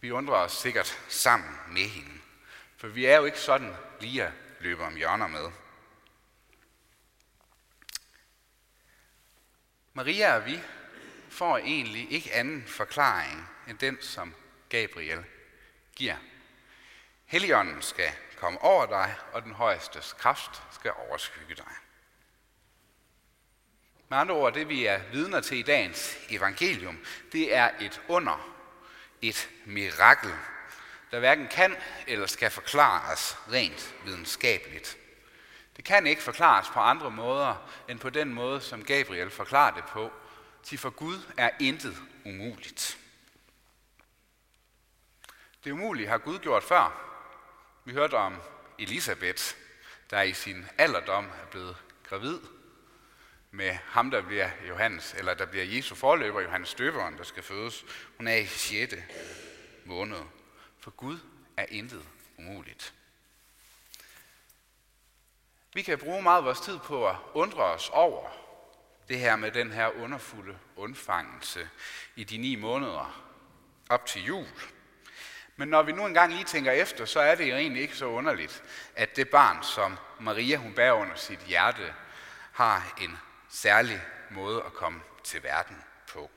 Vi undrer os sikkert sammen med hende. For vi er jo ikke sådan lige at løbe om hjørner med. Maria og vi får egentlig ikke anden forklaring end den, som Gabriel giver. Helligånden skal komme over dig, og den højestes kraft skal overskygge dig. Med andre ord, det vi er vidner til i dagens evangelium, det er et under, et mirakel, der hverken kan eller skal forklares rent videnskabeligt. Det kan ikke forklares på andre måder, end på den måde, som Gabriel forklarer det på, til for Gud er intet umuligt. Det umulige har Gud gjort før. Vi hørte om Elisabeth, der i sin alderdom er blevet gravid med ham, der bliver Johannes, eller der bliver Jesu forløber, Johannes Døberen, der skal fødes. Hun er i 6. måned. For Gud er intet umuligt. Vi kan bruge meget af vores tid på at undre os over det her med den her underfulde undfangelse i de ni måneder op til jul. Men når vi nu engang lige tænker efter, så er det egentlig ikke så underligt, at det barn, som Maria hun bærer under sit hjerte, har en særlig måde at komme til verden på.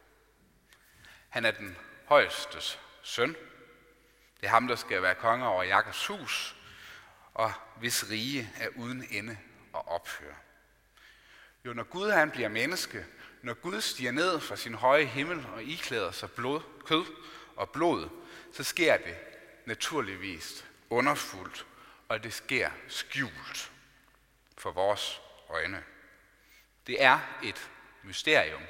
Han er den højestes søn. Det er ham, der skal være konge over Jakobs hus, og hvis rige er uden ende og ophør. Jo, når Gud han bliver menneske, når Gud stiger ned fra sin høje himmel og iklæder sig blod, kød og blod, så sker det naturligvis underfuldt, og det sker skjult for vores øjne. Det er et mysterium.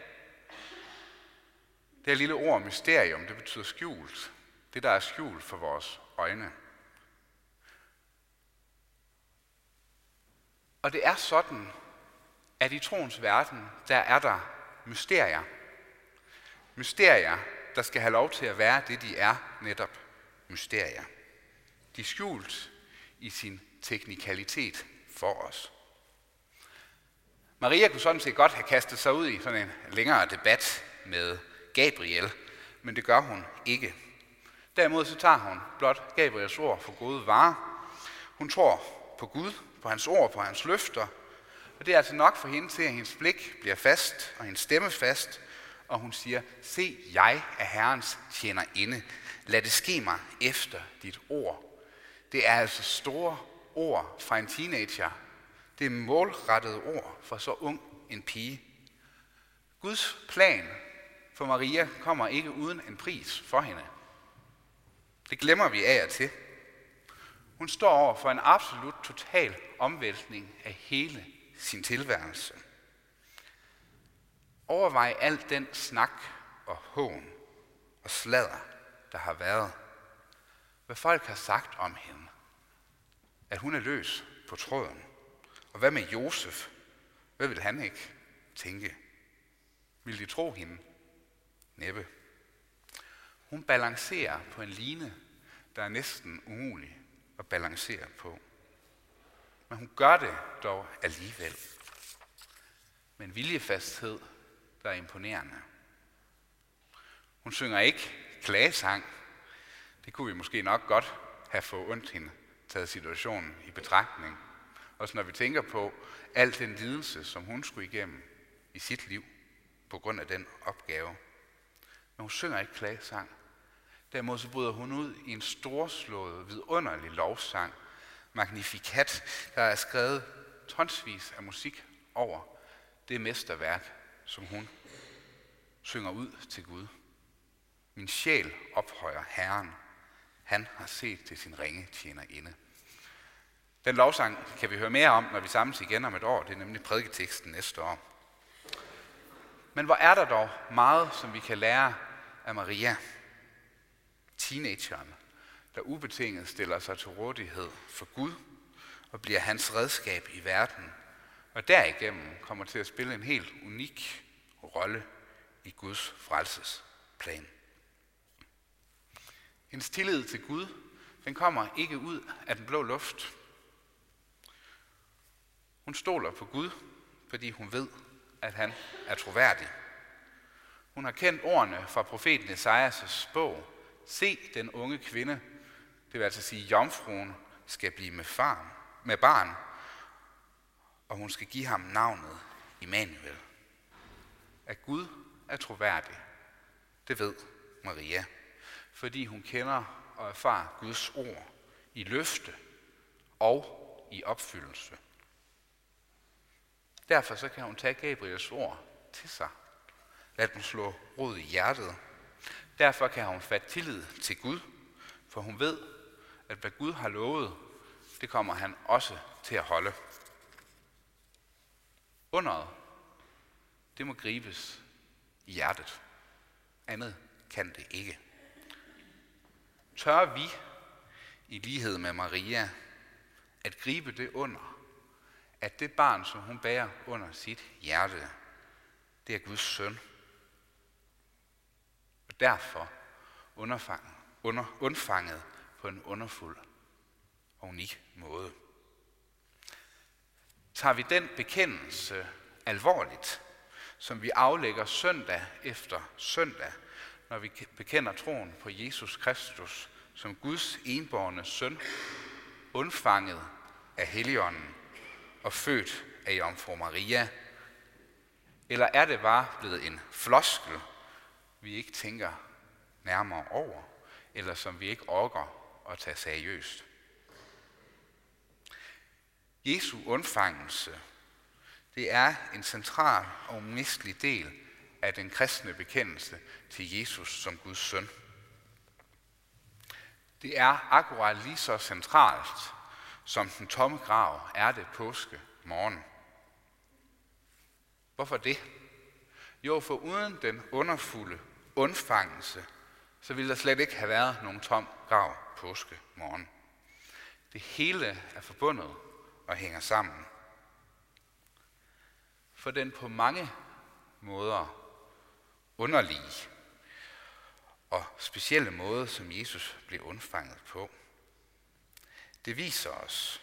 Det her lille ord mysterium, det betyder skjult. Det, der er skjult for vores øjne. Og det er sådan, at i troens verden, der er der mysterier. Mysterier, der skal have lov til at være det, de er, netop mysterier. De er skjult i sin teknikalitet for os. Maria kunne sådan set godt have kastet sig ud i sådan en længere debat med Gabriel, men det gør hun ikke. Derimod så tager hun blot Gabriels ord for gode varer. Hun tror på Gud, på hans ord, på hans løfter, og det er altså nok for hende til, at hendes blik bliver fast, og hendes stemme fast, og hun siger, se, jeg er Herrens tjener inde. Lad det ske mig efter dit ord. Det er altså store ord fra en teenager, det målrettede ord for så ung en pige. Guds plan for Maria kommer ikke uden en pris for hende. Det glemmer vi af og til. Hun står over for en absolut total omvæltning af hele sin tilværelse. Overvej alt den snak og hån og sladder, der har været. Hvad folk har sagt om hende. At hun er løs på tråden. Og hvad med Josef? Hvad vil han ikke tænke? Vil de tro hende? Næppe. Hun balancerer på en line, der er næsten umulig at balancere på. Men hun gør det dog alligevel. Med en viljefasthed, der er imponerende. Hun synger ikke klagesang. Det kunne vi måske nok godt have fået ondt hende, taget situationen i betragtning. Også når vi tænker på al den lidelse, som hun skulle igennem i sit liv på grund af den opgave. Men hun synger ikke klagesang. Derimod så bryder hun ud i en storslået, vidunderlig lovsang, Magnificat, der er skrevet tonsvis af musik over det mesterværk, som hun synger ud til Gud. Min sjæl ophøjer Herren. Han har set til sin ringe tjener inde. Den lovsang kan vi høre mere om, når vi samles igen om et år. Det er nemlig prædiketeksten næste år. Men hvor er der dog meget, som vi kan lære af Maria, teenageren, der ubetinget stiller sig til rådighed for Gud og bliver hans redskab i verden, og derigennem kommer til at spille en helt unik rolle i Guds frelsesplan. Hendes tillid til Gud, den kommer ikke ud af den blå luft. Hun stoler på Gud, fordi hun ved, at han er troværdig. Hun har kendt ordene fra profeten Esajas' bog, se den unge kvinde, det vil altså sige jomfruen, skal blive med, far, med barn, og hun skal give ham navnet Immanuel. At Gud er troværdig, det ved Maria, fordi hun kender og erfarer Guds ord i løfte og i opfyldelse. Derfor så kan hun tage Gabriels ord til sig. Lad dem slå rod i hjertet. Derfor kan hun fatte tillid til Gud, for hun ved, at hvad Gud har lovet, det kommer han også til at holde. Underet, det må gribes i hjertet. Andet kan det ikke. Tør vi, i lighed med Maria, at gribe det under, at det barn, som hun bærer under sit hjerte, det er Guds søn. Og derfor underfanget, under, undfanget på en underfuld og unik måde. Tager vi den bekendelse alvorligt, som vi aflægger søndag efter søndag, når vi bekender troen på Jesus Kristus som Guds enborne søn, undfanget af Helligånden og født af Jomfru Maria? Eller er det bare blevet en floskel, vi ikke tænker nærmere over, eller som vi ikke orker at tage seriøst? Jesu undfangelse, det er en central og umistelig del af den kristne bekendelse til Jesus som Guds søn. Det er akkurat lige så centralt, som den tomme grav er det påske morgen. Hvorfor det? Jo, for uden den underfulde undfangelse, så ville der slet ikke have været nogen tom grav påske morgen. Det hele er forbundet og hænger sammen. For den på mange måder underlige og specielle måde, som Jesus blev undfanget på. Det viser os,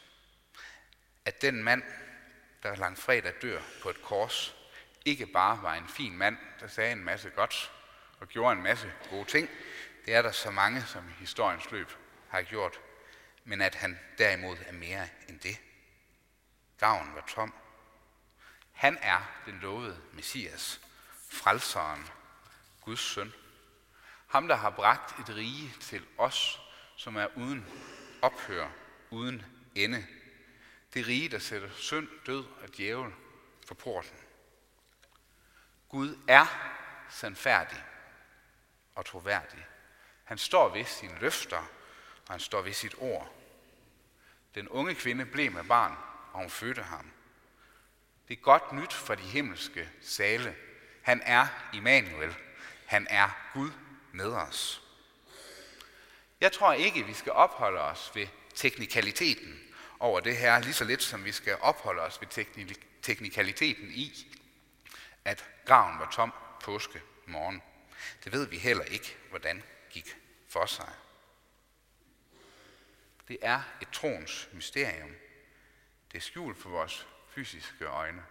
at den mand, der langfredag dør på et kors, ikke bare var en fin mand, der sagde en masse godt og gjorde en masse gode ting. Det er der så mange, som i historiens løb har gjort, men at han derimod er mere end det. Graven var tom. Han er den lovede Messias, frelseren, Guds søn. Ham, der har bragt et rige til os, som er uden ophør, uden ende. Det rige, der sætter synd, død og djævel for porten. Gud er sandfærdig og troværdig. Han står ved sine løfter, og han står ved sit ord. Den unge kvinde blev med barn, og hun fødte ham. Det er godt nyt for de himmelske sale. Han er Immanuel. Han er Gud med os. Jeg tror ikke, vi skal opholde os ved teknikaliteten over det her, lige så lidt som vi skal opholde os ved teknikaliteten i, at graven var tom påske morgen. Det ved vi heller ikke, hvordan gik for sig. Det er et troens mysterium. Det er skjult for vores fysiske øjne,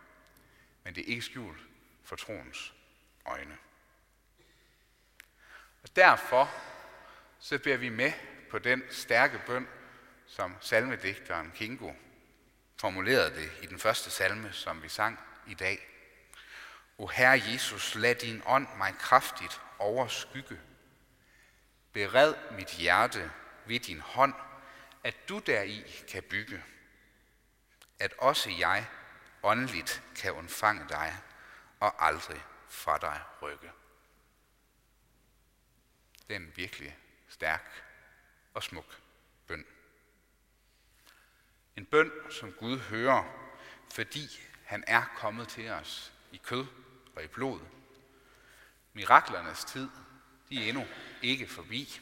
men det er ikke skjult for troens øjne. Og derfor så beder vi med på den stærke bøn, som salmedigteren Kingo formulerede det i den første salme, som vi sang i dag. O Herre Jesus, lad din ånd mig kraftigt overskygge. Bered mit hjerte ved din hånd, at du deri kan bygge. At også jeg åndeligt kan undfange dig og aldrig fra dig rykke. Det er en virkelig stærk og smuk. En bøn, som Gud hører, fordi han er kommet til os i kød og i blod. Miraklernes tid, de er endnu ikke forbi.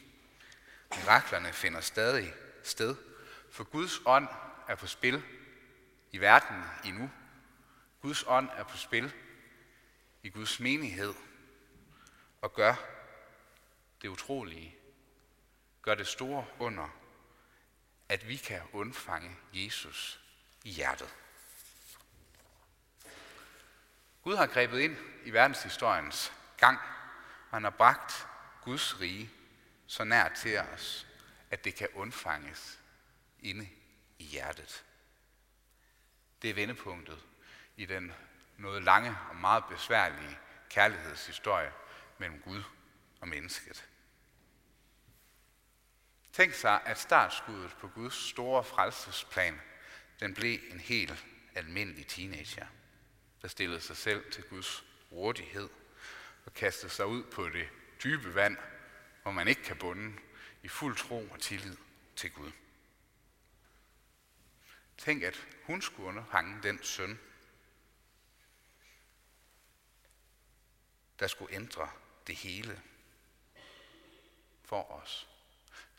Miraklerne finder stadig sted, for Guds ånd er på spil i verden endnu. Guds ånd er på spil i Guds menighed og gør det utrolige, gør det store under, at vi kan undfange Jesus i hjertet. Gud har grebet ind i verdenshistoriens gang, og han har bragt Guds rige så nær til os, at det kan undfanges inde i hjertet. Det er vendepunktet i den noget lange og meget besværlige kærlighedshistorie mellem Gud og mennesket. Tænk sig, at startskuddet på Guds store frelsesplan, den blev en helt almindelig teenager, der stillede sig selv til Guds rådighed og kastede sig ud på det dybe vand, hvor man ikke kan bunde i fuld tro og tillid til Gud. Tænk, at hun skulle underhange den søn, der skulle ændre det hele for os.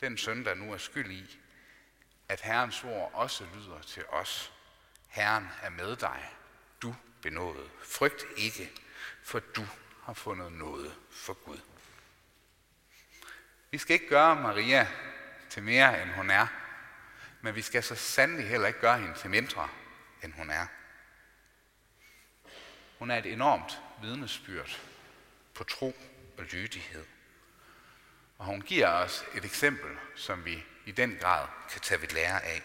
Den søn, der nu er skyld i, at Herrens ord også lyder til os. Herren er med dig. Du benådet. Frygt ikke, for du har fundet noget for Gud. Vi skal ikke gøre Maria til mere, end hun er, men vi skal så sandelig heller ikke gøre hende til mindre, end hun er. Hun er et enormt vidnesbyrd på tro og lydighed. Og hun giver os et eksempel, som vi i den grad kan tage ved lære af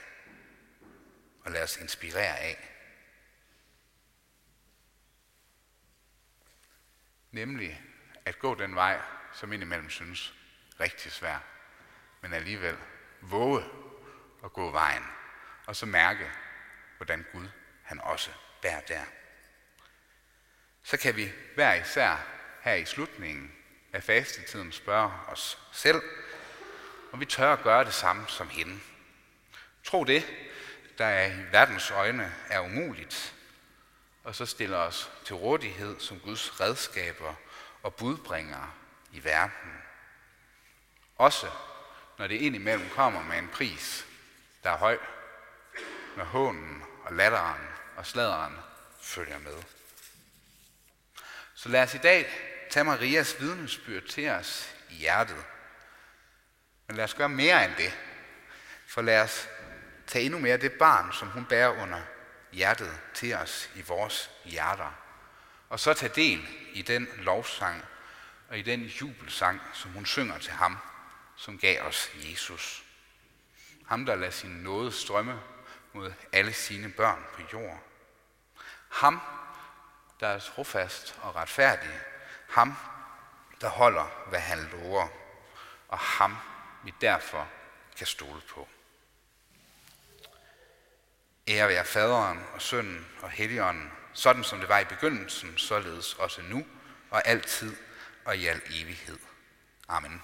og lade os inspirere af. Nemlig at gå den vej, som indimellem synes rigtig svær, men alligevel våge at gå vejen, og så mærke, hvordan Gud han også bærer der. Så kan vi hver især her i slutningen af fastetiden spørge os selv, om vi tør at gøre det samme som hende. Tro det, der i verdens øjne er umuligt, og så stiller os til rådighed som Guds redskaber og budbringere i verden. Også når det indimellem kommer med en pris, der er høj, når hånen og latteren og sladeren følger med. Så lad os i dag tage Marias vidnesbyrd til os i hjertet. Men lad os gøre mere end det. For lad os tage endnu mere det barn, som hun bærer under hjertet til os i vores hjerter. Og så tage del i den lovsang og i den jubelsang, som hun synger til ham, som gav os Jesus. Ham, der lader sin nåde strømme mod alle sine børn på jord. Ham, der er trofast og retfærdig. Ham, der holder, hvad han lover. Og ham, vi derfor kan stole på. Ære være faderen og sønnen og helligånden, sådan som det var i begyndelsen, således også nu og altid og i al evighed. Amen.